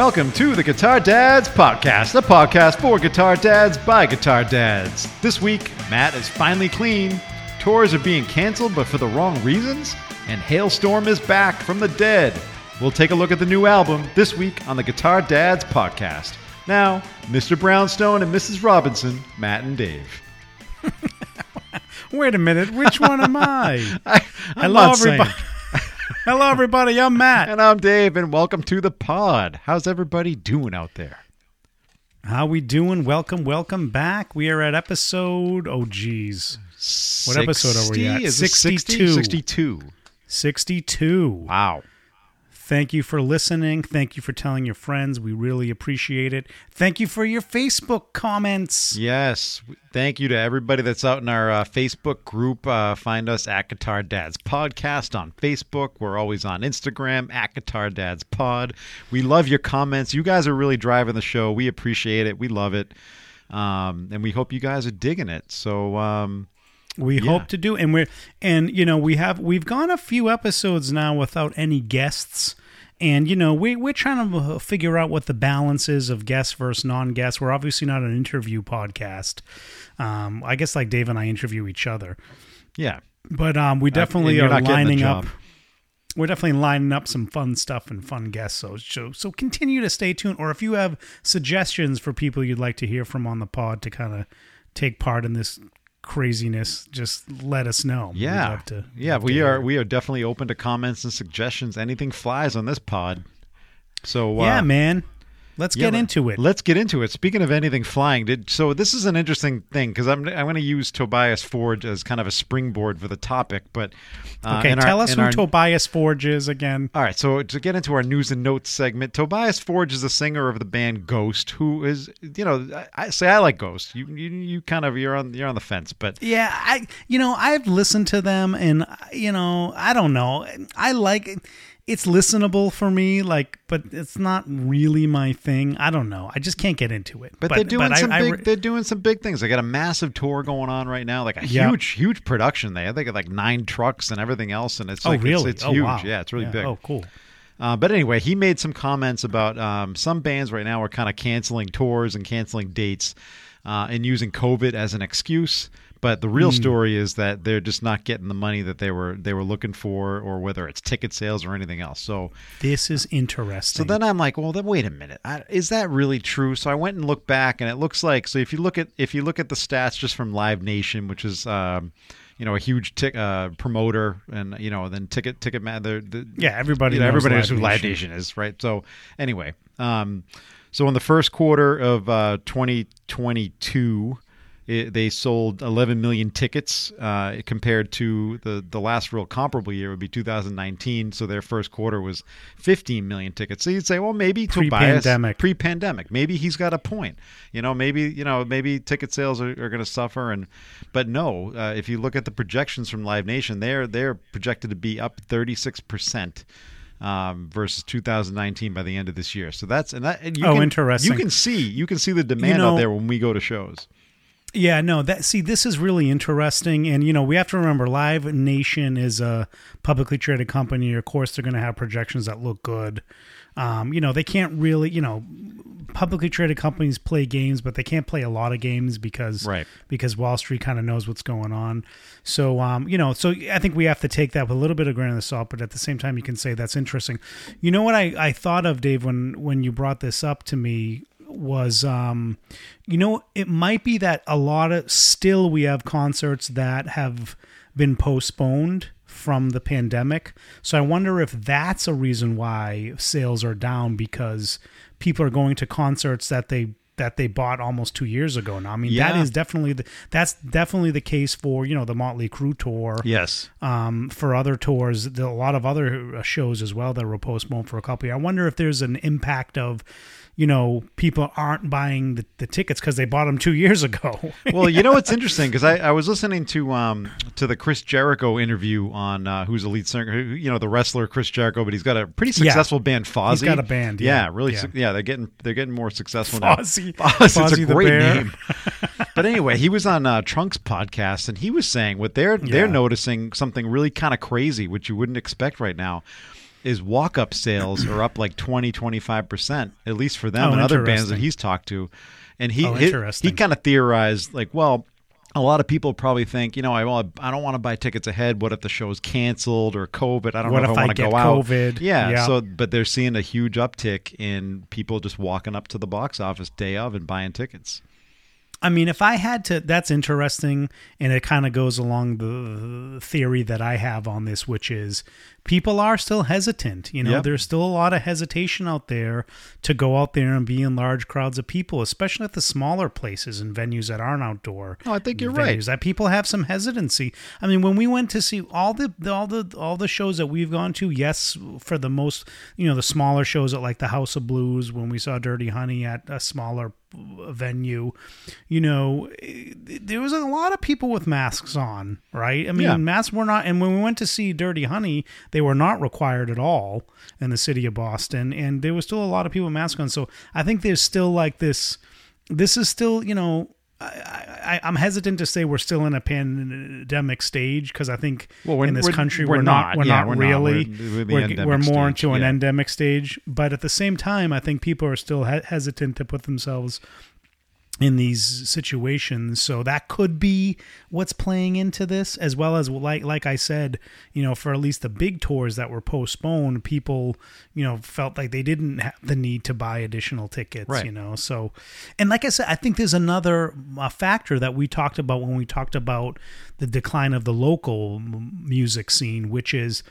Welcome to the Guitar Dads Podcast, a podcast for guitar dads by guitar dads. This week, Matt is finally clean, tours are being canceled but for the wrong reasons, and Halestorm is back from the dead. We'll take a look at the new album this week on the Guitar Dads Podcast. Now, Mr. Brownstone and Mrs. Robinson, Matt and Dave. Wait a minute, which one am I? I, I'm Hello, not saying- everybody. Hello, everybody. I'm Matt. And I'm Dave, and welcome to the pod. How's everybody doing out there? How we doing? Welcome, welcome back. We are at episode. Oh, geez, What episode are we at? Is it 60? 62. 62. sixty-two. Wow. Thank you for listening. Thank you for telling your friends. We really appreciate it. Thank you for your Facebook comments. Yes. Thank you to everybody that's out in our uh, Facebook group. Uh, find us at Guitar Dads Podcast on Facebook. We're always on Instagram at Guitar Dads Pod. We love your comments. You guys are really driving the show. We appreciate it. We love it. Um, and we hope you guys are digging it. So, um, We Yeah. hope to do, and we're and you know we have we've gone a few episodes now without any guests, and you know we we're trying to uh, figure out what the balance is of guests versus non-guests. We're obviously not an interview podcast. Um, I guess like Dave and I interview each other, yeah. but um, we definitely you're are not getting the lining up. We're definitely lining up some fun stuff and fun guests. So, so, so continue to stay tuned. Or if you have suggestions for people you'd like to hear from on the pod to kind of take part in this craziness, just let us know. Yeah. to- yeah, we are we are definitely open to comments and suggestions. Anything flies on this pod. So uh, yeah, man. Let's Yeah, get into it. Let's get into it. Speaking of anything flying, did so this is an interesting thing because I'm I'm going to use Tobias Forge as kind of a springboard for the topic. But uh, okay, in our- tell us who our- Tobias Forge is again. All right, so to get into our news and notes segment, Tobias Forge is the singer of the band Ghost, who is you know I, I say I like Ghost. You, you you kind of you're on you're on the fence, but Yeah, I you know I've listened to them and you know I don't know I like it's listenable for me like but it's not really my thing. I don't know. I just can't get into it. But, they're doing I- some I big. re- they're doing some big things. They got a massive tour going on right now, like a Yeah. huge, huge production. They, they got like nine trucks and everything else, and it's oh like it's- really? it's, oh huge. wow. Yeah, it's really big. Oh cool. Uh, but anyway, he made some comments about um, some bands right now are kind of canceling tours and canceling dates uh, and using COVID as an excuse. But the real story is that they're just not getting the money that they were they were looking for, or whether it's ticket sales or anything else. So This is interesting. so then I'm like, well, then wait a minute, I, is that really true? So I went and looked back, and it looks like so if you look at if you look at the stats just from Live Nation, which is um, you know a huge tic, uh, promoter, and you know then ticket ticket man, the, yeah, everybody you know, knows everybody knows who Live Nation. Nation is, right? So anyway, um, so in the first quarter of uh, 2022, it, they sold 11 million tickets uh, compared to the the last real comparable year would be 2019. So their first quarter was 15 million tickets. So you'd say, well, maybe Tobias Pre-pandemic. pre-pandemic, maybe he's got a point. You know, maybe you know maybe ticket sales are, are going to suffer, and but no, uh, if you look at the projections from Live Nation, they're they're projected to be up 36 percent um, versus 2019 by the end of this year. So that's and that and you Oh, can, interesting. You can see you can see the demand know- out there when we go to shows. Yeah, no, that see this is really interesting and you know, we have to remember Live Nation is a publicly traded company. Of course they're going to have projections that look good. Um, you know, they can't really, you know, publicly traded companies play games, but they can't play a lot of games because Right. because Wall Street kind of knows what's going on. So, um, you know, so I think we have to take that with a little bit of grain of salt, but at the same time, you can say that's interesting. You know what I, I thought of, Dave, when when you brought this up to me was, um, you know, it might be that a lot of still we have concerts that have been postponed from the pandemic. So I wonder if that's a reason why sales are down because people are going to concerts that they that they bought almost two years ago now. I mean, that Yeah. is definitely the that's definitely the case for you know the Motley Crue tour. Yes. Um, for other tours, a lot of other uh, shows as well that were postponed for a couple. Years. I wonder if there's an impact of, you know, people aren't buying the, the tickets because they bought them two years ago. well, you know what's interesting because I, I was listening to um to the Chris Jericho interview on uh, who's the lead singer, who, you know, the wrestler Chris Jericho, but he's got a pretty Yeah. successful band, Fozzy. He's got a band, yeah, yeah, really, yeah. su- yeah. They're getting they're getting more successful now. Fozzy Fozzie, it's a the great Bear. name. but anyway, he was on uh, Trunk's podcast, and he was saying what they're they're noticing something really kind of crazy, which you wouldn't expect right now. Is walk up sales are up like 20, 25%, at least for them Oh, and other bands that he's talked to. And he Oh, he, he kind of theorized, like, well, a lot of people probably think, you know, I want I don't want to buy tickets ahead. What if the show's canceled or COVID? I don't What know if, if I want to go out. COVID? Yeah, Yeah. So, but they're seeing a huge uptick in people just walking up to the box office day of and buying tickets. I mean, if I had to, that's interesting, and it kind of goes along the theory that I have on this, which is people are still hesitant. You know, Yep. there's still a lot of hesitation out there to go out there and be in large crowds of people, especially at the smaller places and venues that aren't outdoor. Oh, I think you're venues, right. That people have some hesitancy. I mean, when we went to see all the all the all the shows that we've gone to, yes, for the most, you know, the smaller shows at like the House of Blues, when we saw Dirty Honey at a smaller venue, you know, there was a lot of people with masks on, right? I mean, Yeah. masks were not, and when we went to see Dirty Honey, they were not required at all in the city of Boston, and there was still a lot of people with masks on. So I think there's still like this. This is still, you know. I, I, I'm hesitant to say we're still in a pandemic stage because I think Well, in this we're- country we're we're, not. not. We're Yeah, not we're not. really. We're- we're We're, more stage, into an endemic stage, but at the same time, I think people are still he- hesitant to put themselves in these situations. So that could be what's playing into this, as well as like like I said, you know, for at least the big tours that were postponed, people, you know, felt like they didn't have the need to buy additional tickets. Right. You know, so and like I said, I think there's another uh, factor that we talked about when we talked about the decline of the local m- music scene, which is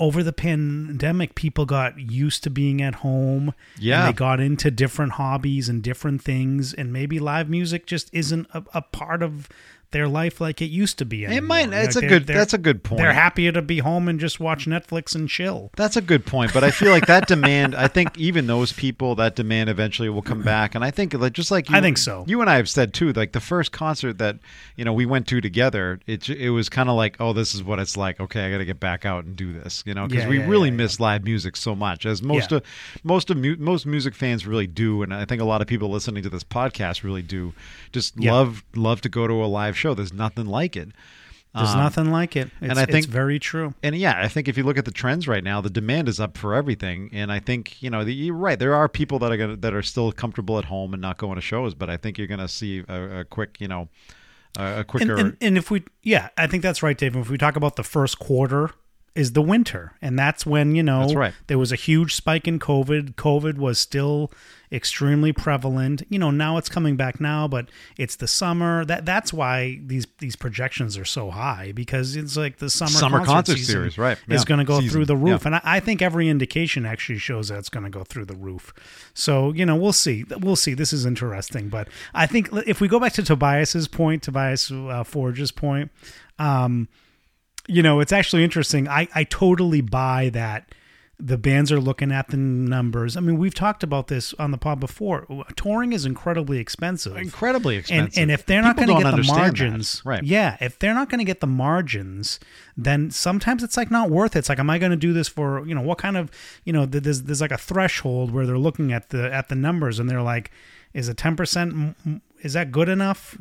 over the pandemic, people got used to being at home. Yeah. And they got into different hobbies and different things. And maybe live music just isn't a, a part of their life like it used to be. Anymore. might- it's a they're- good- that's a good point. They're happier to be home and just watch Netflix and chill. That's a good point, but I feel like that demand. I think even those people, that demand eventually will come back, and I think like just like you, I think so. You and I have said too, like the first concert that you know we went to together, it it was kind of like, oh, this is what it's like. Okay, I got to get back out and do this, you know, because Yeah, we yeah, really yeah, miss live music so much, as most of most of mu- most music fans really do, and I think a lot of people listening to this podcast really do. Just love love to go to a live show. There's nothing like it. There's Um, nothing like it. It's, and I think- it's very true. and yeah, I think if you look at the trends right now, the demand is up for everything. And I think you know the, you're right. There are people that are gonna, that are still comfortable at home and not going to shows, but I think you're going to see a, a quick, you know, a, a And, quicker. and, and if we, yeah, I think that's right, Dave. If we talk about the first quarter, is the winter, and that's when you know right. there was a huge spike in COVID. COVID was still extremely prevalent. You know, now it's coming back now, but it's the summer. That that's why these these projections are so high because it's like the summer Summer concert, concert series, right. Is going to go Season. through the roof, Yeah. and I, I think every indication actually shows that it's going to go through the roof. So you know, we'll see. We'll see. This is interesting, but I think if we go back to Tobias's point, Tobias uh, Forge's point, um, you know, it's actually interesting. I I totally buy that. The bands are looking at the numbers. I mean, we've talked about this on the pod before. Touring is incredibly expensive incredibly and expensive. and if they're not going to get the understand that. margins, right? Yeah, if they're not going to get the margins, then sometimes it's like not worth it. It's like, am I going to do this for you know what kind of you know there's there's like a threshold where they're looking at the at the numbers and they're like, is a ten percent is that good enough?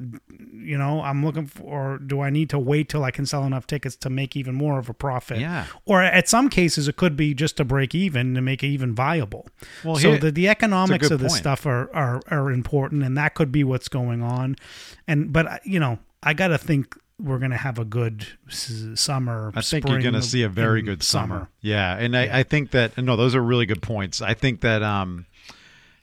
You know, I'm looking for, or do I need to wait till I can sell enough tickets to make even more of a profit? Yeah. Or at some cases, it could be just to break even to make it even viable. Well, so here- the, the economics of this point. stuff are, are are important, and that could be what's going on. And but uh, you know, I got to think we're going to have a good s- summer. I think you're going to see a very good summer. Yeah, and I, I think that no, those are really good points. I think that um,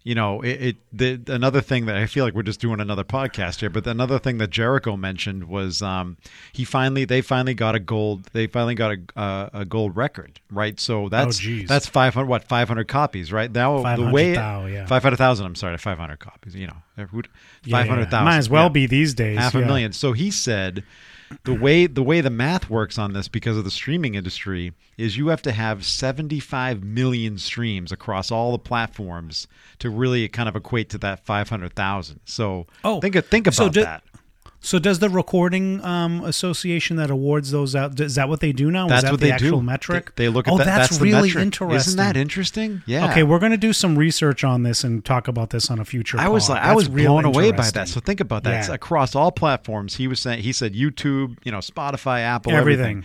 you know, it, it the another thing that I feel like we're just doing another podcast here, but another thing that Jericho mentioned was um, he finally they finally got a gold they finally got a uh, a gold record, right? So that's geez. that's five hundred what five hundred copies, right? Now the way 500,000, yeah. five hundred thousand. I'm sorry, five hundred copies. You know, Yeah, yeah. five hundred thousand. Might as well be these days. half a yeah. million. So he said the way the way the math works on this because of the streaming industry is you have to have 75 million streams across all the platforms to really kind of equate to that 500,000. So Oh, think think about so do- that. So does the recording um, association that awards those out? Is that what they do now? That's is that what the they actual do. metric? They, they look at oh, that. that's, the really metric. interesting. Isn't that interesting? Yeah. Okay, we're going to do some research on this and talk about this on a future. I was pod. like, I was blown away by that. So think about that. Yeah. It's across all platforms. He was saying he said YouTube, you know, Spotify, Apple, Everything. everything.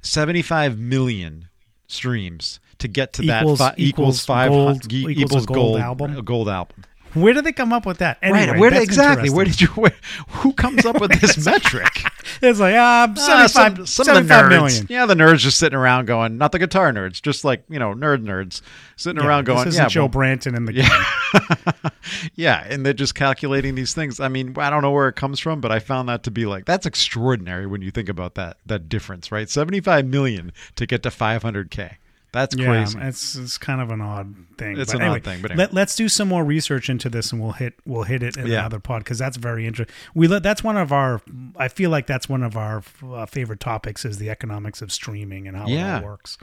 Seventy-five million streams to get to Equals- that fi- equals equals five gold- equals equals gold gold album? a gold album. Where did they come up with that? Anyway, right. Where did, exactly? Where did you? Where, who comes up with this metric? It's like ah, Ah, 75, some, some of the million. Yeah, the nerds just sitting around going, not the guitar nerds, just like you know, nerd nerds sitting Yeah, around going, this isn't yeah, Joe well, Branton in the Yeah. yeah, and they're just calculating these things. I mean, I don't know where it comes from, but I found that to be like that's extraordinary when you think about that that difference, right? 75 million to get to 500k. That's Yeah, crazy. it's it's kind of an odd thing. It's But an anyway, odd thing, but anyway. let, let's do some more research into this, and we'll hit we'll hit it in Yeah. another pod because that's very interesting. We let that's one of our. I feel like that's one of our uh, favorite topics is the economics of streaming and how it all works.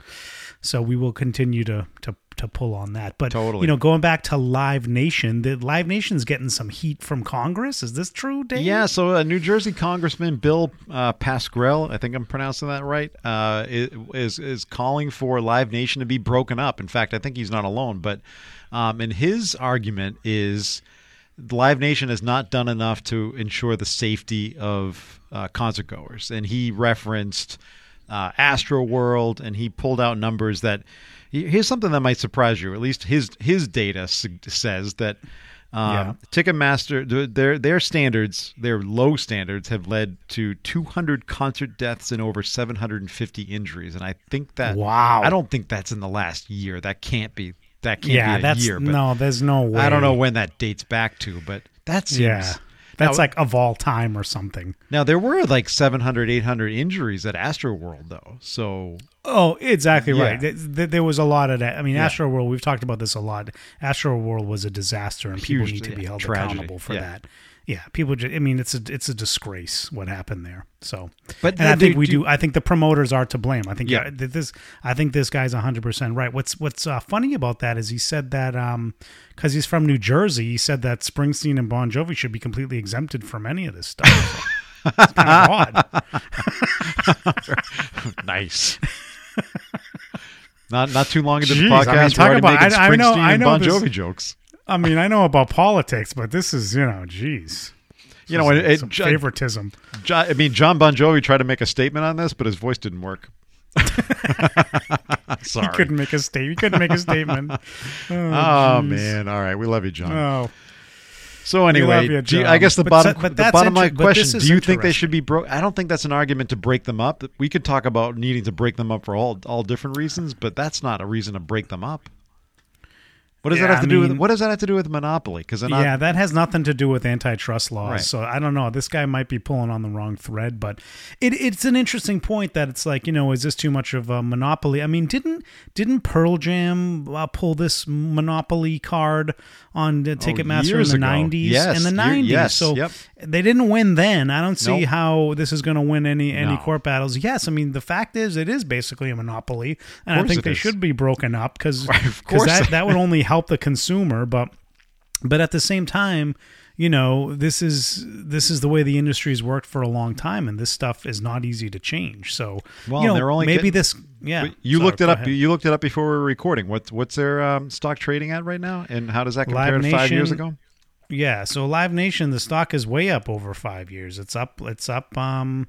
So we will continue to to to pull on that. But Totally. you know, going back to Live Nation, the Live Nation's getting some heat from Congress. Is this true, Dave? Yeah, so uh, New Jersey Congressman Bill uh, Pascrell, I think I'm pronouncing that right, uh, is is calling for Live Nation to be broken up. In fact, I think he's not alone. But um, and his argument is Live Nation has not done enough to ensure the safety of uh, concert goers, and he referenced uh, Astro World, and he pulled out numbers that. Here's something that might surprise you. At least his his data says that um, Yeah. Ticketmaster, their their standards, their low standards, have led to 200 concert deaths and over 750 injuries. And I think that Wow. I don't think that's in the last year. That can't be. That can't yeah, be a that's year. No. There's no way. I don't know when that dates back to, but that seems. Yeah, that's Now- like of all time or something. Now there were like 700, 800 injuries at Astroworld though. So Oh, exactly Yeah. right. Th- th- There was a lot of that. I mean, Yeah. Astro World. We've talked about this a lot. Astro World was a disaster, and people Huge, need to be held tragedy. accountable for that. Yeah, people. Just, I mean, it's a it's a disgrace what happened there. So, But and I do- think we do- do. I think the promoters are to blame. I think Yeah. yeah. this. I think this guy's hundred percent right. What's What's uh, funny about that is he said that um because he's from New Jersey, he said that Springsteen and Bon Jovi should be completely exempted from any of this stuff. So, it's kind of odd. nice. not not too long into the Jeez, I mean, podcast, talk we're about- making I- I know- Springsteen I and know Bon this- Jovi jokes. I mean, I know about politics, but this is you know, geez. You know, it, some favoritism. I mean, John Bon Jovi tried to make a statement on this, but his voice didn't work. Sorry. He couldn't make a statement. He couldn't make a statement. Oh, Oh man! All right, we love you, John. Oh, so anyway, you, you- I guess the But bottom, so- but the bottom line question: Do you think they should be broke? I don't think that's an argument to break them up. We could talk about needing to break them up for all all different reasons, but that's not a reason to break them up. What does Yeah, that have to I do with? What does that have to do with monopoly? Because yeah, that has nothing to do with antitrust laws. Right. So I don't know. This guy might be pulling on the wrong thread, but it, it's an interesting point that it's like you know, is this too much of a monopoly? I mean, didn't didn't Pearl Jam uh, pull this monopoly card on the Ticketmaster in Oh, years the nineties? Yes, in the nineties. yes, so yep. they didn't win then. I don't see Nope. how this is going to win any any No. court battles. Yes, I mean the fact is it is basically a monopoly, and I think they is. should be broken up because Of course. that that would only help the consumer, but but at the same time you know this is this is the way the industry's worked for a long time and this stuff is not easy to change so Well, you know they're only maybe getting- this yeah you Sorry, looked it up. ahead. You looked it up before we were recording. What's what's their um, stock trading at right now, and how does that compare Live to five years Nation- ago? yeah so live nation the stock is way up over five years it's up it's up um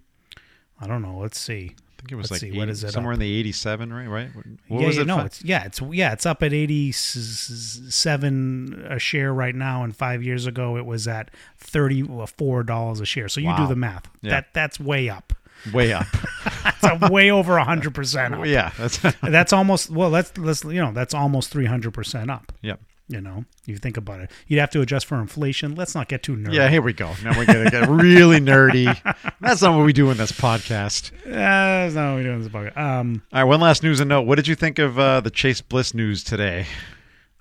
i don't know let's see think it was Let's like see, 80 is it somewhere up? in the eighty-seven, right? Right. What yeah, was yeah, it? no, it's yeah, it's yeah, it's up at eighty seven a share right now, and five years ago it was at thirty four dollars a share. So you do the math. Yeah. That that's way up. way up. That's a way over hundred percent up. yeah. That's That's almost well. Let's let's you know that's almost three hundred percent up. yep. You know, you think about it. You'd have to adjust for inflation. Let's not get too nerdy. Yeah, here we go. Now we're gonna get really nerdy. That's not what we do in this podcast. Uh, that's not what we do in this podcast. Um, All right, one last news and note. What did you think of uh, the Chase Bliss news today?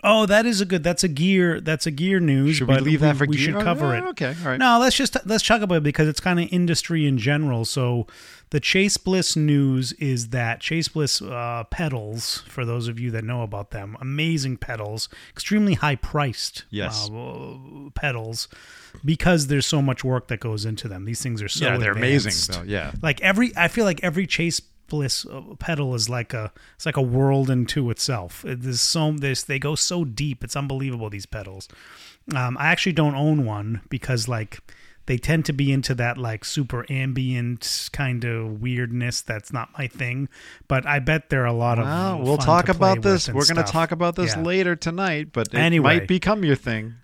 Oh, that is a good. That's a gear. That's a gear news. Should we leave that for we gear? should cover Oh, it. okay, all right. No, let's just let's talk about it because it's kind of industry in general. So, the Chase Bliss news is that Chase Bliss uh, pedals, for those of you that know about them, amazing pedals, extremely high priced Yes. uh, pedals, because there's so much work that goes into them. These things are so yeah, they're amazing. Though. Yeah, Like every, I feel like every Chase Bliss uh, pedal is like a, it's like a world into itself. It- There's so this, they go so deep. It's unbelievable. These pedals. Um, I actually don't own one because like they tend to be into that like super ambient kind of weirdness. That's not my thing. But I bet there are a lot of. Well, we'll talk about this. We're going to talk about this Yeah. later tonight, but it Anyway. might become your thing.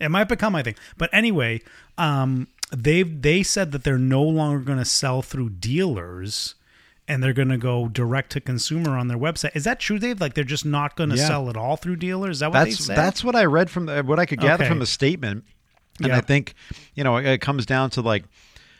It might become my thing. But anyway, um, they they said that they're no longer going to sell through dealers and they're going to go direct to consumer on their website. Is that true, Dave? Like they're just not going to Yeah. sell it all through dealers? Is that what they That's said? that's what I read from the, what I could gather Okay. from the statement, and Yeah. I think you know it, it comes down to like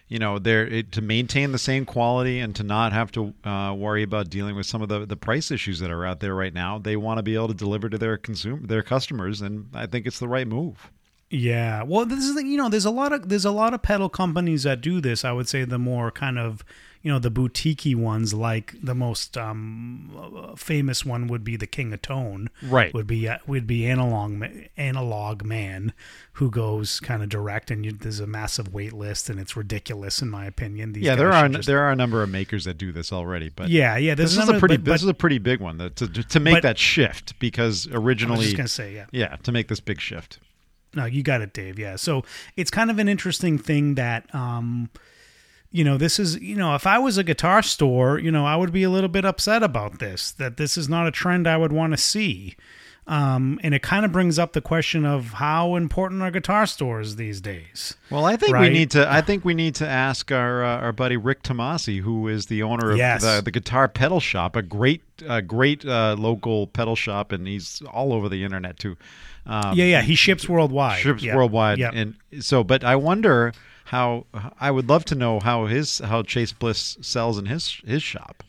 you know they're it, to maintain the same quality and to not have to uh, worry about dealing with some of the the price issues that are out there right now. They want to be able to deliver to their consumer their customers, and I think it's the right move. Yeah. Well, this is the, you know, there's a lot of there's a lot of pedal companies that do this. I would say the more kind of you know the boutiquey ones, like the most um, famous one would be the King of Tone. Right. Would be uh, would be analog analog man who goes kind of direct, and you, there's a massive wait list, and it's ridiculous in my opinion. These yeah, there are just- there are a number of makers that do this already, but yeah, yeah. this is a pretty but- this is a pretty big one that, to to make But- that shift because originally I was gonna say yeah. yeah to make this big shift. No, you got it, Dave. Yeah. So it's kind of an interesting thing that, um, you know, this is, you know, if I was a guitar store, you know, I would be a little bit upset about this, that this is not a trend I would want to see. Um, and it kind of brings up the question of how important are guitar stores these days? Well, I think we need to. I think we need to ask our uh, our buddy Rick Tomasi, who is the owner of Yes. the, the Guitar Pedal Shop, a great uh, great uh, local pedal shop, and he's all over the internet too. Um, Yeah, yeah. He ships worldwide. ships Yeah. worldwide, Yeah. and so. But I wonder how. I would love to know how his how Chase Bliss sells in his his shop.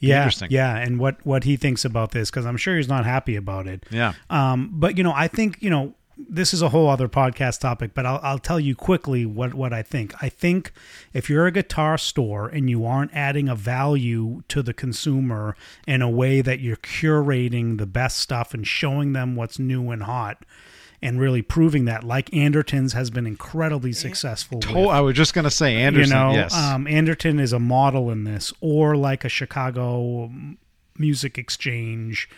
yeah, Interesting. Yeah, and what what he thinks about this because I'm sure he's not happy about it. Yeah. Um, but you know, I think you know this is a whole other podcast topic. But I'll I'll tell you quickly what what I think. I think if you're a guitar store and you aren't adding a value to the consumer in a way that you're curating the best stuff and showing them what's new and hot. And really proving that, like Anderton's has been incredibly successful. with Oh, I was just gonna say Anderton. you know, yes. um, Anderton is a model in this, or like a Chicago Music Exchange,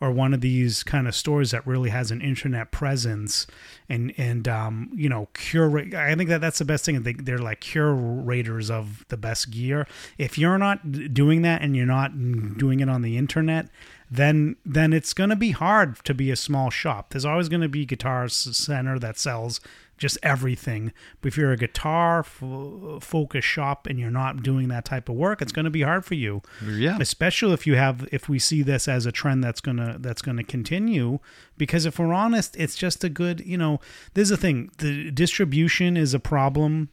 or one of these kind of stores that really has an internet presence, and and um, you know, curate. I think that that's the best thing. They, they're like curators of the best gear. If you're not doing that and you're not doing it on the internet, then then it's going to be hard to be a small shop. There's always going to be Guitar Center that sells just everything. But if you're a guitar f- focused shop and you're not doing that type of work, it's going to be hard for you. yeah. Especially if you have if we see this as a trend that's going to that's going to continue because if we're honest, it's just a good, you know, there's a thing. The distribution is a problem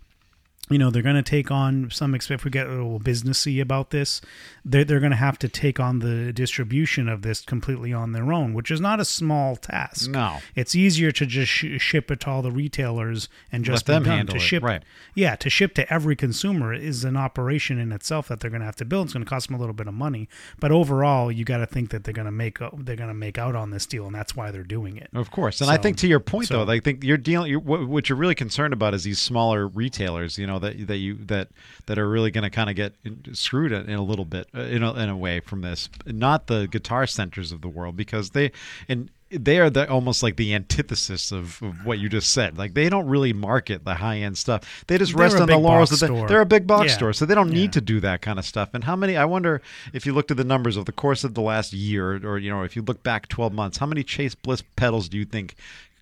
you know they're going to take on some if we get a little businessy about this they're, they're going to have to take on the distribution of this completely on their own which is not a small task No. it's easier to just sh- ship it to all the retailers and just Let them done. handle to it, ship right. yeah to ship to every consumer is an operation in itself that they're going to have to build it's going to cost them a little bit of money but overall you got to think that they're going to make they're going to make out on this deal and that's why they're doing it Of course, and I think to your point so- though, I think you're dealing. You're, what, what you're really concerned about is these smaller retailers. You know that that you that that are really going to kind of get screwed in a little bit uh, in a, in a way from this. Not the guitar centers of the world because they and they are the almost like the antithesis of, of what you just said. Like they don't really market the high end stuff. They just They're rest on the laurels they, store. they're a big box Yeah. store, so they don't need Yeah. to do that kind of stuff. And how many? I wonder if you looked at the numbers of the course of the last year, or you know, if you look back 12 months, how many Chase Bliss pedals do you think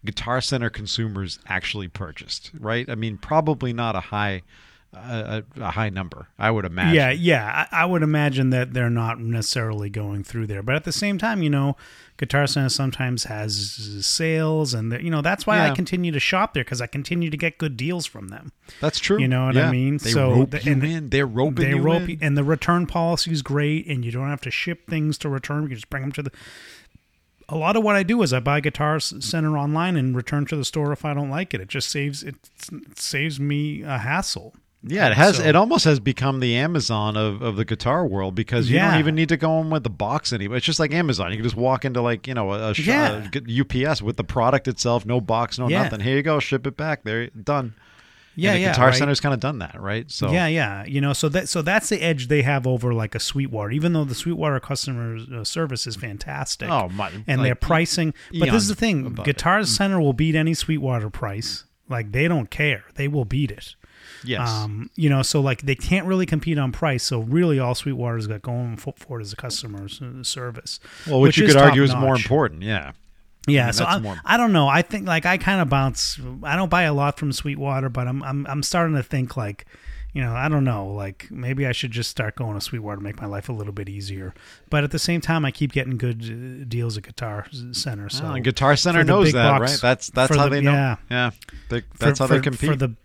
Guitar Center consumers actually purchased? Right? I mean, probably not a high. A, a, high number, I would imagine. Yeah, yeah. I, I would imagine that they're not necessarily going through there, but at the same time, you know, Guitar Center sometimes has sales, and the- you know that's why Yeah. I continue to shop there because I continue to get good deals from them. that's true. You know what I Yeah. mean? They So rope the- you and in. They're roping they you rope in. you- and the return policy is great, and you don't have to ship things to return. You just bring them to the. A lot of what I do is I buy Guitar Center online and return to the store if I don't like it. It just saves it, it saves me a hassle. Yeah, it has. So- it almost has become the Amazon of, of the guitar world because you Yeah. don't even need to go in with the box anymore. It's just like Amazon. You can just walk into like you know a, a Yeah. get UPS with the product itself, no box, no Yeah. nothing. Here you go, ship it back. There, done. Yeah, and the yeah. Guitar right? Center's kind of done that, right? So Yeah, yeah. You know, so that so that's the edge they have over like a Sweetwater. Even though the Sweetwater customer uh, service is fantastic. Oh, my, and like, their pricing. But this is the thing: Guitar it. Center will beat any Sweetwater price. Like they don't care; they will beat it. Yes. Um, you know, so like they can't really compete on price. So really, all Sweetwater's got going for, it is a customer service. well, which, you could argue is top more important. Yeah. Yeah, mean, so I, more- I don't know. I think like I kind of bounce. I don't buy a lot from Sweetwater, but I'm I'm I'm starting to think like, you know, I don't know. Like maybe I should just start going to Sweetwater, to make my life a little bit easier. But at the same time, I keep getting good uh, deals at Guitar Center. So Oh, Guitar Center knows that, box- right? That's that's how the- they know. yeah. Yeah, They- that's for, how they for- compete. for the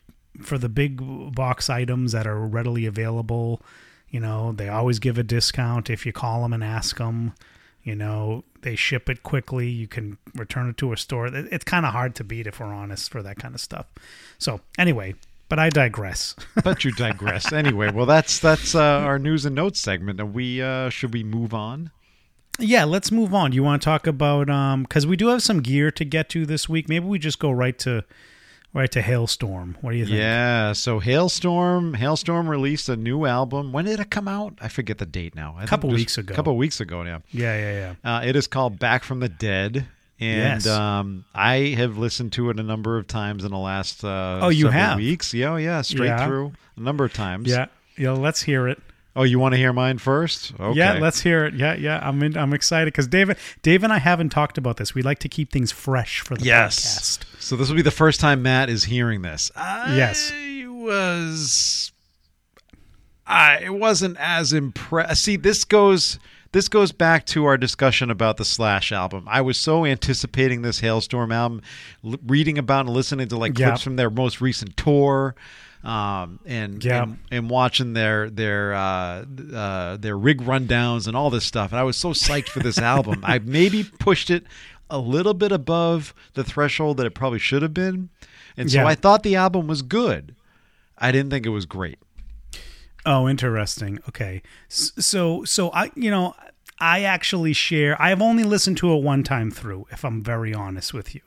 for the big box items that are readily available. You know, they always give a discount if you call them and ask them. You know, they ship it quickly. You can return it to a store. It's kind of hard to beat if we're honest for that kind of stuff. So anyway, but I digress. but you digress. anyway, well, that's that's uh, our news and notes segment. And we uh, should we move on? yeah, let's move on. You want to talk about um because we do have some gear to get to this week. Maybe we just go right to right to Halestorm. What do you think? Yeah. So Halestorm, Halestorm released a new album. When did it come out? I forget the date now. A Couple weeks ago. A couple weeks ago now. Yeah, yeah, yeah. Uh, it is called Back from the Dead. And Yes. um, I have listened to it a number of times in the last uh, Oh, you have? weeks. Yeah, oh, yeah, straight Yeah. through a number of times. Yeah. Yeah, let's hear it. Oh, you want to hear mine first? Okay. Yeah, let's hear it. Yeah, yeah. I'm in, I'm excited because David, Dave and I haven't talked about this. We like to keep things fresh for the Yes. podcast. So this will be the first time Matt is hearing this. I Yes. was. I it wasn't as impressed. See, this goes. This goes back to our discussion about the Slash album. I was so anticipating this Halestorm album, l- reading about and listening to like clips from their most recent tour, um, and, Yeah. and and watching their their uh, uh, their rig rundowns and all this stuff. And I was so psyched for this album. I maybe pushed it a little bit above the threshold that it probably should have been, and so Yeah. I thought the album was good. I didn't think it was great. Oh, interesting. Okay. So, so I, you know, I actually share. I have only listened to it one time through, if I'm very honest with you.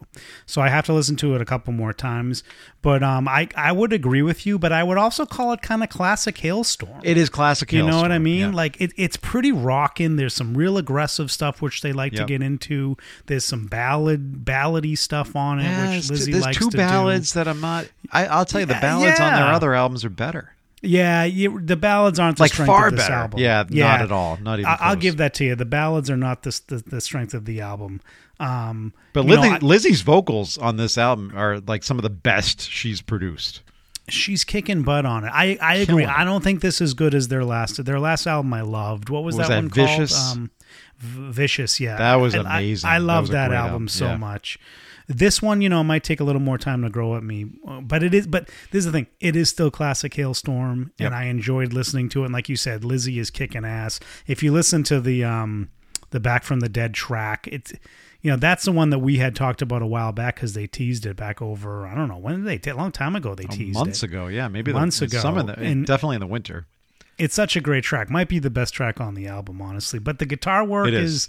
So I have to listen to it a couple more times. But um, I I would agree with you, but I would also call it kind of classic Halestorm. It is classic. You know what I mean? yeah. Like it, it's pretty rocking. There's some real aggressive stuff which they like to get into. There's some ballad ballady stuff on it, Yeah, which there's, Lizzie there's likes two to ballads that I'm not. I, I'll tell you, the Yeah, ballads on their yeah. other albums are better. Do. Yeah, you, the ballads aren't the Like strength far of this better. album. Yeah, not at all. Not even I, I'll give that to you. The ballads are not the the, the strength of the album. Um, But you know, I- Lizzie's vocals on this album are like some of the best she's produced. she's kicking butt on it. I, I agree. It. I don't think this is as good as their last. Their last album I loved. What was, Was that, that one Vicious? called? Um, V- Vicious. Yeah, That was And I- amazing. I, love was a that, album album. so Yeah. much. This one, you know, might take a little more time to grow at me, uh, but it is. But this is the thing: it is still classic Halestorm, Yep. and I enjoyed listening to it. And like you said, Lizzie is kicking ass. If you listen to the um, the Back from the Dead track, it's you know that's the one that we had talked about a while back because they teased it back over. I don't know when did they? A long time ago they teased months it. ago, yeah, maybe Months the, ago. Some in the, And- definitely in the winter. it's such a great track. Might be the best track on the album, honestly. But the guitar work is. is.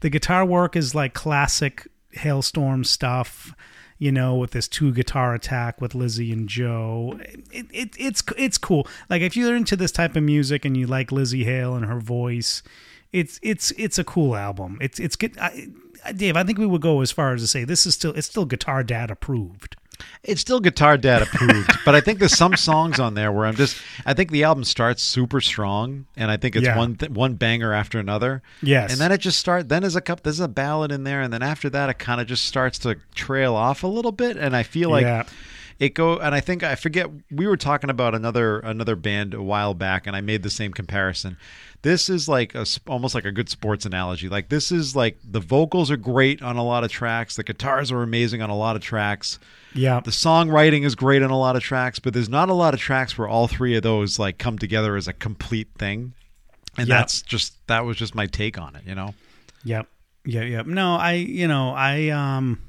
the guitar work is like classic Halestorm stuff. You know, with this two guitar attack with Lizzie and Joe, it, it, it's it's cool. Like if you're into this type of music and you like Lizzie Hale and her voice, it's it's it's a cool album. It's it's good. I, Dave, I think we would go as far as to say this is still it's still Guitar Dad approved. It's still Guitar Dad approved, but I think there's some songs on there where I'm just. I think the album starts super strong, and I think it's Yeah. one th- one banger after another. Yes. and then it just start. Then there's a cup. There's a ballad in there, and then after that, it kind of just starts to trail off a little bit. And I feel like Yeah. It go. And I think I forget. We were talking about another another band a while back, and I made the same comparison. This is like a almost like a good sports analogy. Like this is like the vocals are great on a lot of tracks. The guitars are amazing on a lot of tracks Yeah, the songwriting is great on a lot of tracks, but there's not a lot of tracks where all three of those like come together as a complete thing. And Yeah. that's just that was just my take on it, you know. Yep. Yeah, yeah. No, I, you know, I, um,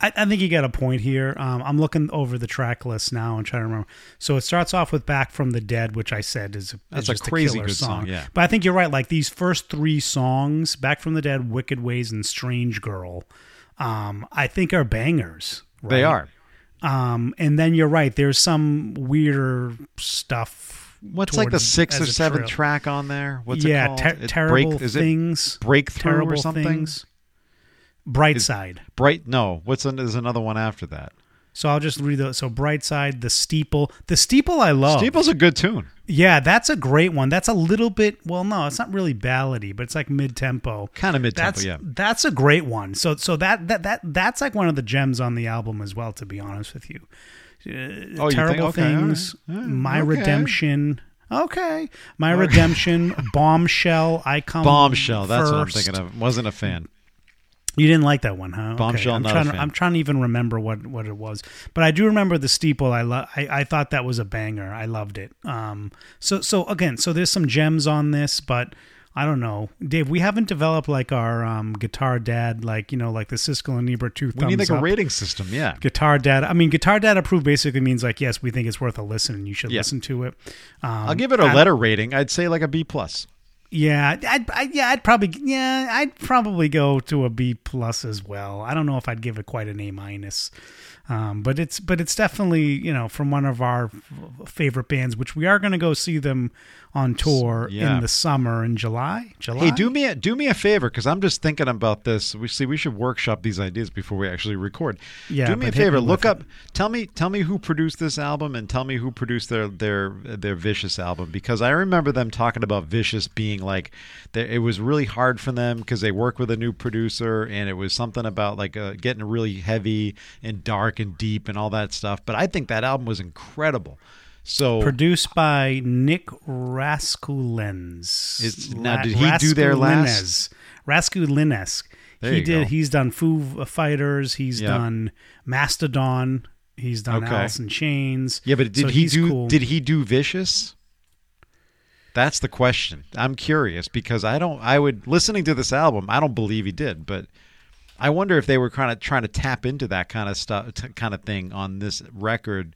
I, I think you got a point here. Um, I'm looking over the track list now and trying to remember. So it starts off with "Back from the Dead," which I said is, is That's a just crazy killer good song, yeah. But I think you're right. Like these first three songs, "Back from the Dead," "Wicked Ways," and "Strange Girl," um, I think are bangers. They are. Um, and then you're right. There's some weirder stuff. What's like the sixth or seventh trail. track on there? What's yeah, it called? ter- terrible break, things. breakthrough terrible or something? things. Bright side. Bright. No. What's an, there's another one after that? So I'll just read those. So bright side, the steeple, the steeple I love. Steeple's a good tune. Yeah, that's a great one. That's a little bit. Well, no, it's not really ballady, but it's like mid tempo. Kind of mid tempo. Yeah. that's a great one. So so that that that that's like one of the gems on the album as well. To be honest with you, uh, Oh, you think- terrible okay, things, right. My okay. redemption. Okay, my redemption, bombshell. I come Bombshell. That's what I'm thinking of. Wasn't a fan. You didn't like that one, huh? Okay, Bombshell, I'm not trying. To. I'm trying to even remember what, what it was, but I do remember the steeple. I love. I, I thought that was a banger. I loved it. Um. So so again, so there's some gems on this, but I don't know, Dave. We haven't developed like our um guitar dad, like you know, like the Siskel and Ebert two We need like up. a rating system. Yeah. Guitar dad. I mean, guitar dad approved basically means like yes, we think it's worth a listen, and you should Yeah. listen to it. Um, I'll give it a letter rating. I'd say like a B plus. Yeah, I'd, I, yeah, I'd probably, yeah, I'd probably go to a B plus as well. I don't know if I'd give it quite an A minus, um, but it's, but it's definitely, you know, from one of our favorite bands, which we are going to go see them on tour Yeah. in the summer in July. July. Hey, do me a, do me a favor because I'm just thinking about this. We see we should workshop these ideas before we actually record. Yeah, do me a favor. me Look up. Tell me tell me who produced this album and tell me who produced their their their Vicious album because I remember them talking about Vicious being like that. It was really hard for them because they worked with a new producer and it was something about like uh, getting really heavy and dark and deep and all that stuff. But I think that album was incredible. So Produced by Nick Raskulinecz. Is- now, did he do their last- Raskulinecz. There he did. go. He's done Foo Fighters. He's Yeah. done Mastodon. He's done Okay. Alice in Chains. Yeah, but did So he do? cool. Did he do vicious? That's the question. I'm curious because I don't. I would listening to this album. I don't believe he did, but I wonder if they were kind of trying to tap into that kind of stuff, t- kind of thing on this record.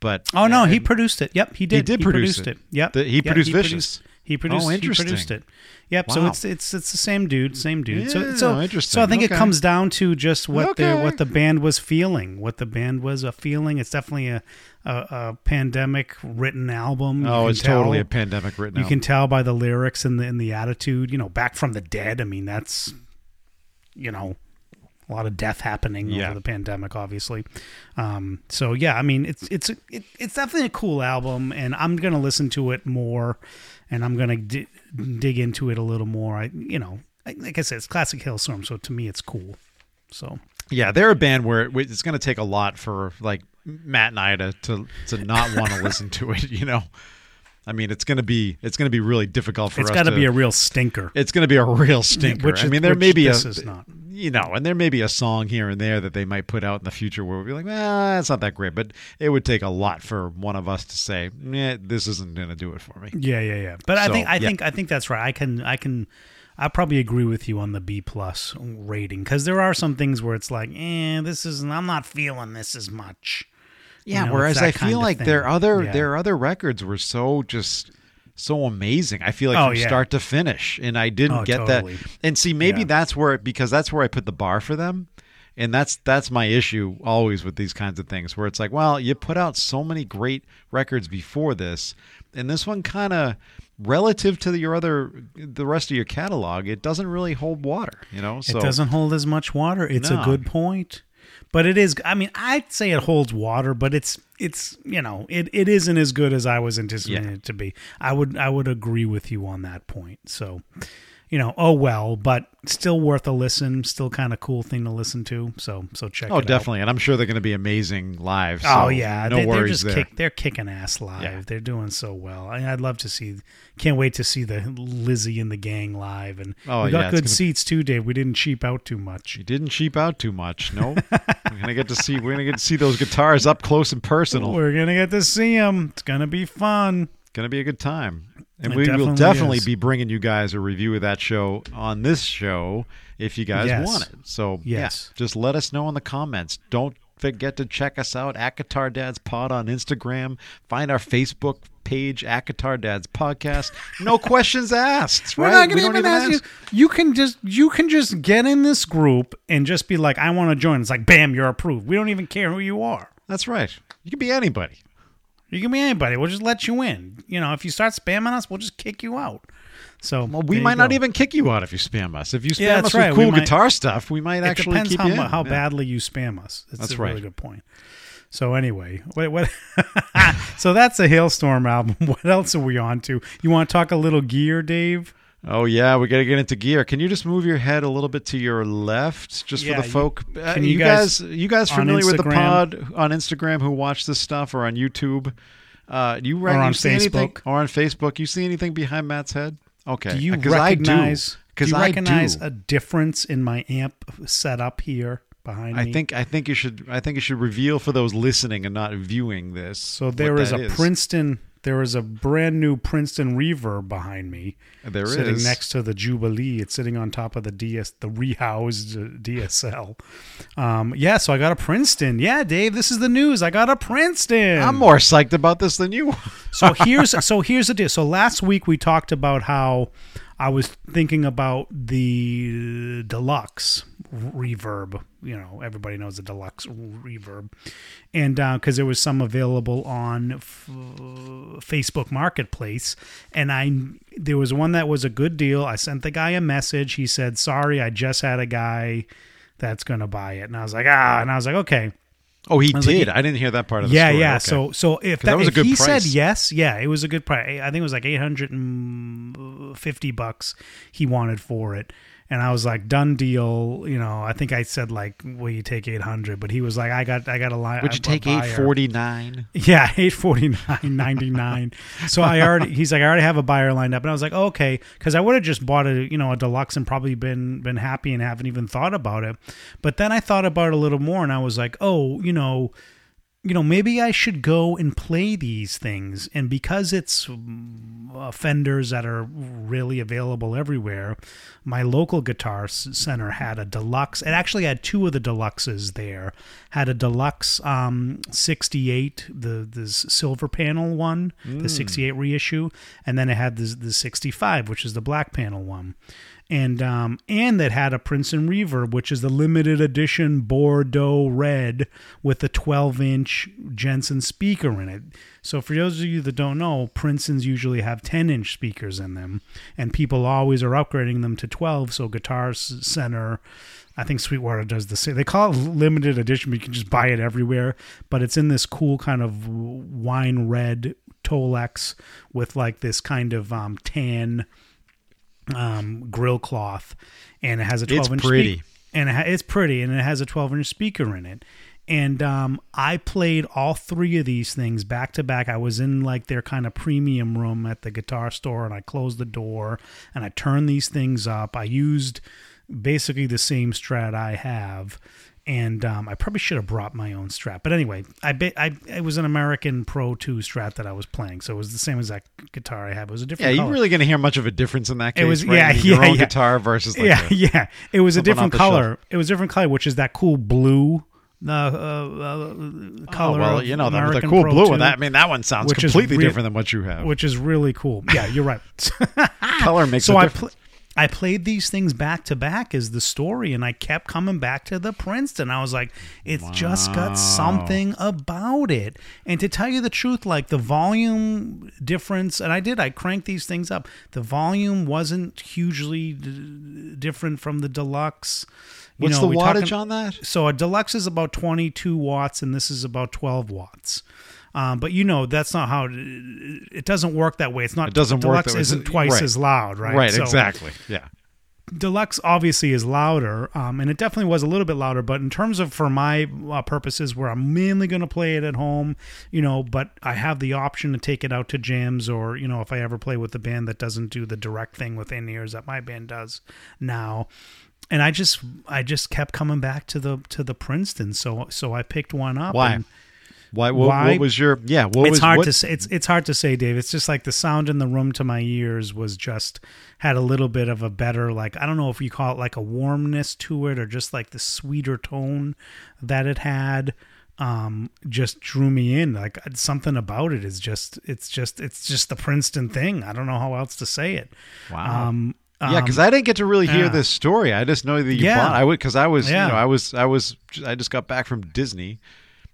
But Oh no, he produced it. Yep, he did. He did produce produced it. it. Yep, The- he Yep, produced Vicious. Produced, he produced. Oh, interesting. He produced it. Yep. So it's it's it's the same dude, same dude. so Yeah, so interesting. so I think it comes down to just what the what the band was feeling, what the band was a feeling. It's definitely a a, a pandemic written album. You Oh, it's totally a pandemic written. You album. can tell by the lyrics and the and the attitude. You know, back from the dead. I mean, that's you know a lot of death happening Yeah. over the pandemic, obviously. Um, so yeah, I mean, it's it's it, it's definitely a cool album, and I'm gonna listen to it more, and I'm gonna di- dig into it a little more. I you know, like, I said, it's classic Halestorm, so to me, it's cool. So Yeah, they're a band where it's going to take a lot for like Matt and I to to, to not want to listen to it. You know, I mean, it's going to be it's going to be really difficult for it's us. got to be a real stinker. It's going to be a real stinker. Which I mean, there may be a you know, and there may be a song here and there that they might put out in the future where we'll be like, ah, it's not that great. But it would take a lot for one of us to say, eh, this isn't going to do it for me. Yeah, yeah, yeah. But I think I yeah. think I think that's right. I can I can I probably agree with you on the B plus rating because there are some things where it's like, eh, this isn't. I'm not feeling this as much. Yeah. know, whereas I feel like their other Yeah. their other records were so just so amazing. I feel like Oh, from yeah. start to finish, and I didn't Oh, get totally. that. And see, maybe Yeah. that's where because that's where I put the bar for them. And that's that's my issue always with these kinds of things where it's like, well, you put out so many great records before this, and this one kind of relative to your other the rest of your catalog, it doesn't really hold water, you know. So it doesn't hold as much water. It's No. a good point, but it is. I mean, I'd say it holds water, but it's it's you know it, it isn't as good as I was anticipating Yeah. it to be. I would I would agree with you on that point. So. You know, oh well, but still worth a listen. Still kind of cool thing to listen to. So, so check. Oh, it out. definitely, and I'm sure they're going to be amazing live. Oh yeah, no they, they're worries just there. kick, they're kicking ass live. Yeah. They're doing so well. I, I'd love to see. Can't wait to see the Lizzie and the gang live. And Oh, we yeah, got it's good gonna- seats too, Dave. We didn't cheap out too much. You didn't cheap out too much. No, we're gonna get to see. We're gonna get to see those guitars up close and personal. We're gonna get to see them. It's gonna be fun. Gonna be a good time. And It we will definitely definitely is. be bringing you guys a review of that show on this show if you guys Yes. want it. So Yes. yeah, just let us know in the comments. Don't forget to check us out at Guitar Dads Pod on Instagram. Find our Facebook page at Guitar Dads Podcast. No questions asked. We're not going to don't even ask you. You can just you can just get in this group and just be like, I want to join. It's like, bam, you're approved. We don't even care who you are. That's right. You can be anybody. You can be anybody. We'll just let you in. You know, if you start spamming us, we'll just kick you out. So Well, we might not even kick you out if you spam us. If you spam Yeah, us right. with cool might- guitar stuff, we might actually depends keep how, you in. how Yeah. badly you spam us. That's, That's a really good point. So anyway, what, what so that's a Halestorm album. What else are we on to? You want to talk a little gear, Dave? Oh yeah, we got to get into gear. Can you just move your head a little bit to your left, just Yeah, for the you- folk? Uh, can you, you guys, guys- you guys familiar with the pod on Instagram who watch this stuff or on YouTube? Uh, you Or on you see anything Facebook. or on Facebook? You see anything behind Matt's head? Okay, Do you because I do. recognize? Do Because you I recognize do. a difference in my amp setup here behind I me? think I think you should I think you should reveal for those listening and not viewing this. so. There is a Princeton. There is a brand new Princeton Reverb behind me. There sitting is. next to the Jubilee. It's sitting on top of the DS, the rehoused uh, DSL. Um, yeah, so I got a Princeton. Yeah, Dave, this is the news. I got a Princeton. I'm more psyched about this than you. so here's so here's the deal. So last week we talked about how I was thinking about the deluxe reverb. You know, everybody knows the deluxe reverb, and because there was some available on f- Facebook Marketplace, and I there was one that was a good deal. I sent the guy a message. He said, "Sorry, I just had a guy." That's gonna buy it, and I was like, ah, and I was like, okay, Oh, he like, did. I didn't hear that part of the yeah, story. yeah. Okay. So, so if that, that was a if good he price. said yes, yeah, it was a good price. I think it was like eight hundred and fifty bucks he wanted for it, and I was like, done deal. You know, I think I said like, will you take eight hundred? But he was like, I got, I got a line. would you take eight forty nine? Yeah, eight forty nine ninety nine. so I already, he's like, I already have a buyer lined up, and I was like, oh, okay, because I would have just bought a, you know, a deluxe and probably been been happy and haven't even thought about it. But then I thought about it a little more, and I was like, oh, you know, you know, maybe I should go and play these things. And because it's mm, uh, Fenders that are really available everywhere, my local guitar center had a deluxe. It actually had two of the deluxes there. Had a deluxe um, 68, the this silver panel one, the 68 reissue, and then it had the the 65, which is the black panel one and um, and that had a Princeton Reverb, which is the limited edition Bordeaux red with a 12 inch Jensen speaker in it. So for those of you that don't know, Princetons usually have 10 inch speakers in them, and people always are upgrading them to 12. So Guitar Center. I think Sweetwater does the same. They call it limited edition, but you can just buy it everywhere. But it's in this cool kind of wine red Tolex with like this kind of um, tan um, grill cloth, and it has a 12 inch pretty. and it ha- it's pretty, and it has a 12 inch speaker in it. And um, I played all three of these things back to back. I was in like their kind of premium room at the guitar store, and I closed the door and I turned these things up. I used basically the same strat I have. And um, I probably should have brought my own strat, but anyway, I, be, I it was an American Pro Two strat that I was playing, so it was the same exact guitar I have. It was a different. Yeah, different. you color. really going to hear much of a difference in that case. It was- right? yeah, your yeah, own yeah. guitar versus like yeah, a- yeah. It was a different color. It was a different color, which is that cool blue uh, uh, uh, Oh, color. well, you know, the, the cool Pro blue 2, one. That I mean, that one sounds completely real- different than what you have. which is really cool. Yeah, you're right. Color makes so a I difference. pl- I played these things back to back as the story, and I kept coming back to the Princeton. I was like, it's just got something about it. And to tell you the truth, like the volume difference, and I did, I cranked these things up. The volume wasn't hugely d- different from the deluxe. You What's know, the wattage talking- on that? so a deluxe is about 22 watts and this is about 12 watts um, but you know that's not how it doesn't work that way it's not It doesn't work deluxe that way. isn't twice right. as loud right Right, So exactly. Yeah. deluxe obviously is louder um, and it definitely was a little bit louder but in terms of for my uh, purposes where i'm mainly going to play it at home you know but i have the option to take it out to jams or you know if i ever play with a band that doesn't do the direct thing with in-ears that my band does now and i just i just kept coming back to the to the princeton so so i picked one up Why? and Why? What, Why? what was your? Yeah. What it's was? hard what, to say. It's it's hard to say, Dave. It's just like the sound in the room to my ears was just had a little bit of a better like I don't know if you call it like a warmness to it or just like the sweeter tone that it had. Um, just drew me in. Like something about it is just it's just it's just the Princeton thing. I don't know how else to say it. Wow. Um, yeah, because um, I didn't get to really hear yeah. this story. I just know that you Yeah. bought. I would because I was, Yeah. you know, I was, I was, I just got back from Disney,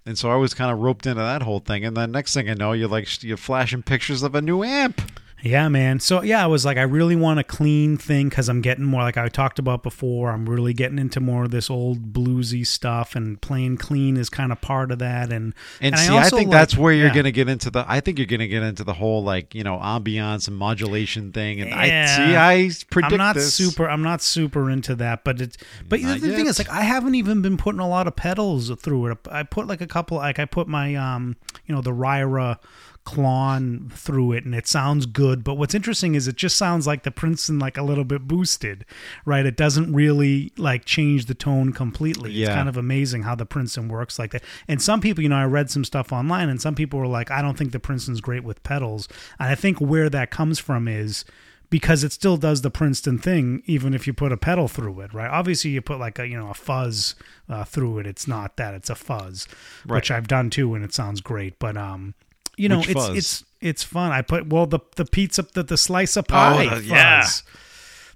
and so I was kind of roped into that whole thing. And then next thing I know, you're like, you're flashing pictures of a new amp. Yeah, man. So yeah, I was like, I really want a clean thing because I'm getting more like I talked about before. I'm really getting into more of this old bluesy stuff, and playing clean is kind of part of that. And And, I see, I, also think like- that's where you're yeah. going to get into the. I think you're going to get into the whole like you know ambiance and modulation thing. And I see, I predict I'm not this. super. I'm not super into that, but it's. But Not the thing is, like, I haven't even been putting a lot of pedals through it. I put like a couple. Like, I put my um, you know, the Ryra Klon through it, and it sounds good. But what's interesting is it just sounds like the Princeton, like a little bit boosted, right? It doesn't really like change the tone completely. It's Yeah. kind of amazing how the Princeton works like that. And some people, you know, I read some stuff online, and some people were like, I don't think the Princeton's great with pedals. And I think where that comes from is because it still does the Princeton thing, even if you put a pedal through it, right? Obviously, you put like a you know a fuzz uh, through it. It's not that; it's a fuzz, which I've done too, and it sounds great. But um, you know, Which it's fuzz? it's it's fun. I put well the the pizza the the slice of pie, the- fuzz. yeah.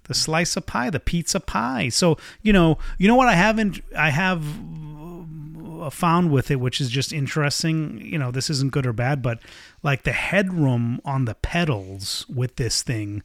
The slice of pie, the pizza pie. So you know, you know what I haven't, I have uh, found with it, which is just interesting. You know, this isn't good or bad, but like the headroom on the pedals with this thing.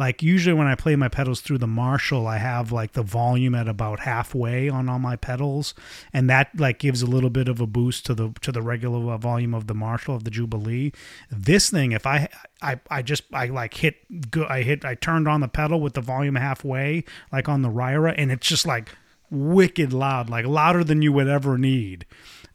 Like usually when I play my pedals through the Marshall, I have like the volume at about halfway on all my pedals, and that like gives a little bit of a boost to the to the regular volume of the Marshall of the Jubilee. This thing, if I I I just I like hit go I hit I turned on the pedal with the volume halfway, like on the Ryra, and it's just like wicked loud, like louder than you would ever need.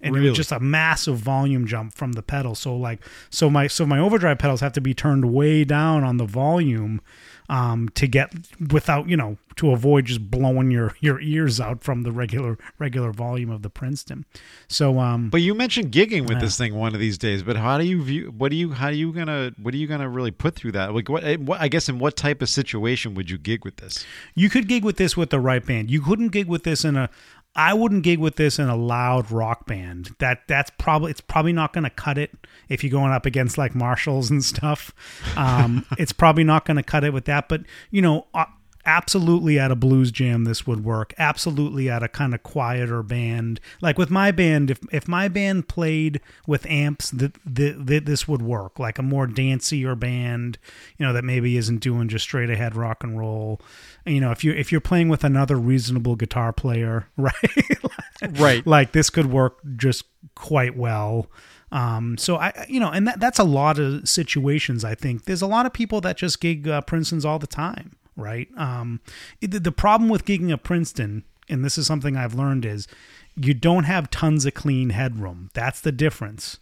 And it was just a massive volume jump from the pedal. So like so my so my overdrive pedals have to be turned way down on the volume um to get without, you know, to avoid just blowing your your ears out from the regular regular volume of the Princeton. So um But you mentioned gigging with Yeah. this thing one of these days. But how do you view? What do you? How are you gonna? What are you gonna really put through that? Like what? eh, what I guess in what type of situation would you gig with this? You could gig with this with the right band. You couldn't gig with this in a I wouldn't gig with this in a loud rock band. That that's probably it's probably not going to cut it if you're going up against like Marshalls and stuff. Um, it's probably not going to cut it with that. But you know, uh, absolutely at a blues jam this would work. Absolutely at a kind of quieter band. Like with my band, if if my band played with amps, that this would work. Like a more dancier band, you know, that maybe isn't doing just straight ahead rock and roll. You know, if you if you're playing with another reasonable guitar player, right? Right. like this could work just quite well. Um, so I, you know, and that that's a lot of situations. I think there's a lot of people that just gig uh, Princeton's all the time, right? Um, it- the, problem with gigging at Princeton, and this is something I've learned, is you don't have tons of clean headroom. That's the difference.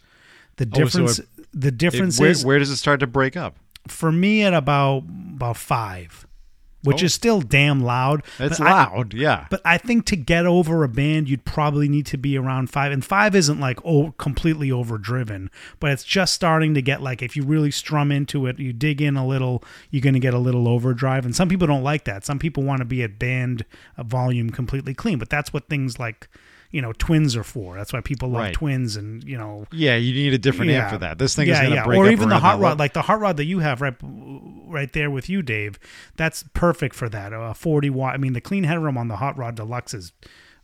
The Oh, so difference. it- the It- difference where, is where does it start to break up? for me at about about five, which Oh. is still damn loud. It's but I- loud. yeah. but I think to get over a band, you'd probably need to be around five. And five isn't like oh completely overdriven, but it's just starting to get like if you really strum into it, you dig in a little, you're going to get a little overdrive. And some people don't like that. Some people want to be at band volume completely clean. But that's what things like you know twins are for. That's why people love Right. twins and you know yeah, you need a different amp for that. This thing is yeah, going to yeah. break or even the hot rod, level. like the hot rod that you have right, right there with you, Dave. That's perfect for that. A forty watt. I mean, the clean headroom on the hot rod deluxe is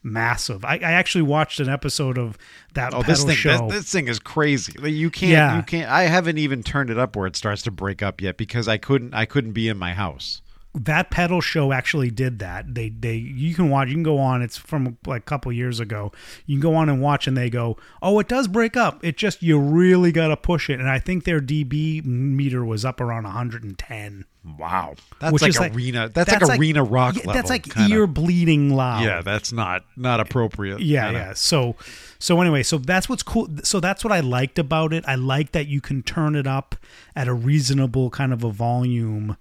massive. I, I actually watched an episode of that Oh, this thing! show. This, this thing is crazy. Like, You can't. Yeah. You can't. I haven't even turned it up where it starts to break up yet because I couldn't. I couldn't be in my house. That pedal show actually did that. They they you can watch. You can go on. It's from like a couple years ago. You can go on and watch, and they go, "Oh, it does break up. It just you really got to push it." And I think their dB meter was up around 110. Wow, that's Which like is like- arena. that's, like arena rock yeah, level. That's like kinda. ear bleeding loud. Yeah, that's not not appropriate. yeah kinda. yeah so so anyway so that's what's cool so that's what i liked about it i like that you can turn it up at a reasonable kind of a volume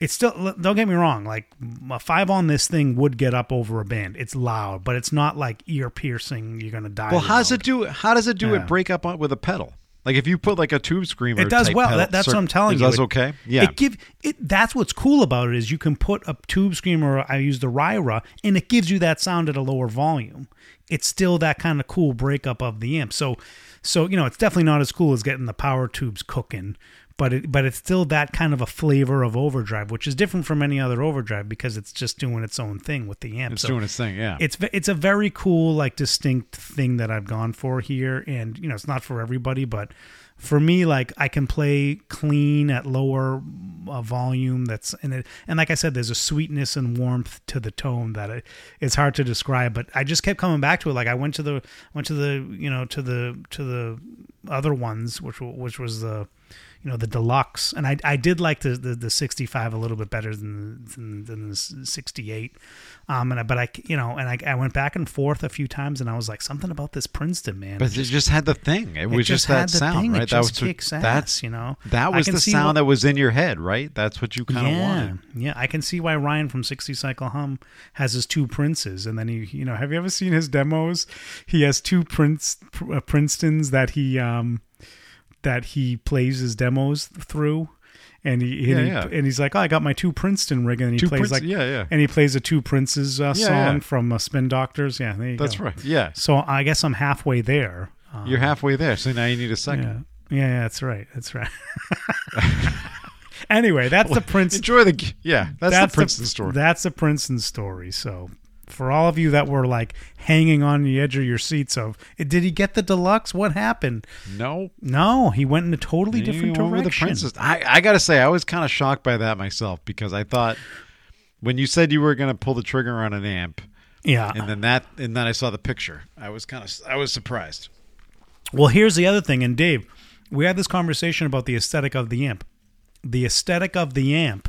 It's still don't get me wrong. Like a five on this thing would get up over a band. It's loud, but it's not like ear piercing. You're gonna die. Well, how does it do? How does it do Yeah. it break up with a pedal? Like if you put like a tube screamer, It does well. That, that's cir- what I'm telling you. it you. does It- okay. Yeah, It give it. That's what's cool about it is you can put a tube screamer. I use the Ryra, and it gives you that sound at a lower volume. It's still that kind of cool breakup of the amp. So, so you know, it's definitely not as cool as getting the power tubes cooking. But it, but it's still that kind of a flavor of overdrive, which is different from any other overdrive because it's just doing its own thing with the amp. it's So doing its thing. Yeah, it's it's a very cool like distinct thing that I've gone for here and you know it's not for everybody but for me like I can play clean at lower uh, volume that's and it and like I said there's a sweetness and warmth to the tone that it, it's hard to describe but I just kept coming back to it like I went to the went to the you know to the to the other ones which which was the you know the deluxe and i i did like the the, the 65 a little bit better than than, than the 68 um and I, but i you know and I, I went back and forth a few times and i was like something about this princeton man but it just had the thing. It, was just, that sound, thing. right? it that just was what- kicks ass, that's you know that was the sound what- that was in your head, right? That's what you kind of yeah, wanted. yeah. I can see why Ryan from 60 Cycle Hum has his two Princes, and then he, you know, have you ever seen his demos? He has two Prince uh, Princetons that he um that he plays his demos through, and he, and, Yeah, he yeah. and he's like, oh, I got my two Princeton rig, and he Two plays Prince- like, yeah, yeah. and he plays a two Princes uh, song from uh, Spin Doctors. Yeah, there you That's go. right. Yeah, So I guess I'm halfway there. Um, you're halfway there. So now you need a second. yeah. that's right, that's right. anyway, that's the Prince. Enjoy the yeah. That's, the Princeton story. That's the Princeton story. So, for all of you that were like hanging on the edge of your seats, of did he get the deluxe? What happened? no, No, he went in a totally You different with the. Princess. I I gotta say, I was kind of shocked by that myself because I thought when you said you were gonna pull the trigger on an amp, Yeah. and then that, and then I saw the picture, I was kind of I was surprised. Well, here's the other thing, and Dave, we had this conversation about the aesthetic of the amp. The aesthetic of the amp.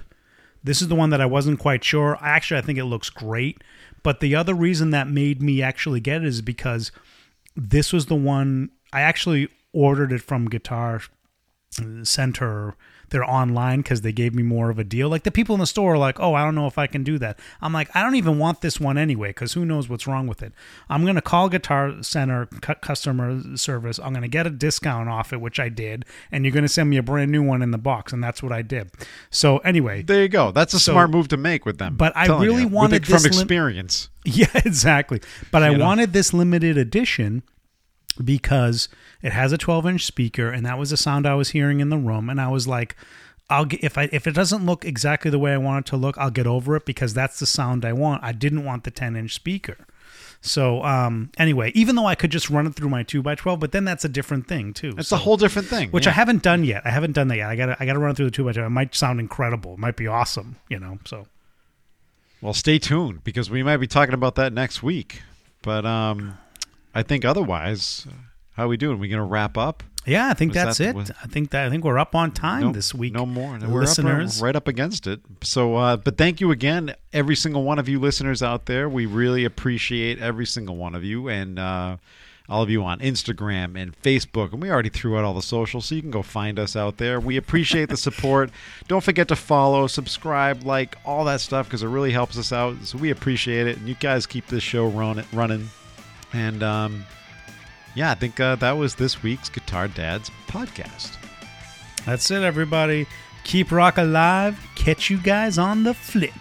This is the one that I wasn't quite sure. Actually, I think it looks great. But the other reason that made me actually get it is because this was the one I actually ordered it from Guitar Center. They're online because they gave me more of a deal. Like the people in the store are like, "Oh, I don't know if I can do that." I'm like, "I don't even want this one anyway because who knows what's wrong with it." I'm gonna call Guitar Center cu- customer service. I'm gonna get a discount off it, which I did, and you're gonna send me a brand new one in the box, and that's what I did. So anyway, There you go. That's a So- smart move to make with them. But I really you. Wanted it from this lim- experience. Yeah, exactly. But I know? wanted this limited edition because it has a 12 inch speaker, and that was the sound I was hearing in the room. And I was like, I'll get if I if it doesn't look exactly the way I want it to look, I'll get over it because that's the sound I want. I didn't want the 10 inch speaker. So um, anyway, even though I could just run it through my two x twelve, but then that's a different thing too. It's So- a whole different thing. which yeah. I haven't done yet. I haven't done that yet. I got I got to run it through the two x twelve. It might sound incredible. It might be awesome. You know. So Well, stay tuned because we might be talking about that next week. But um, I think otherwise, how are we doing? Are We gonna wrap up? yeah, I think Was that's that- it. was- I think that I think we're up on time No- this week. No more. The We're up listeners. right, right up against it. So, uh, but thank you again, every single one of you listeners out there. We really appreciate every single one of you and uh, all of you on Instagram and Facebook. And we already threw out all the socials, so you can go find us out there. We appreciate the support. Don't forget to follow, subscribe, like all that stuff because it really helps us out. So we appreciate it. And you guys keep this show run, running. And um, yeah, I think uh, that was this week's Guitar Dads podcast. That's it, everybody. Keep rock alive. Catch you guys on the flip.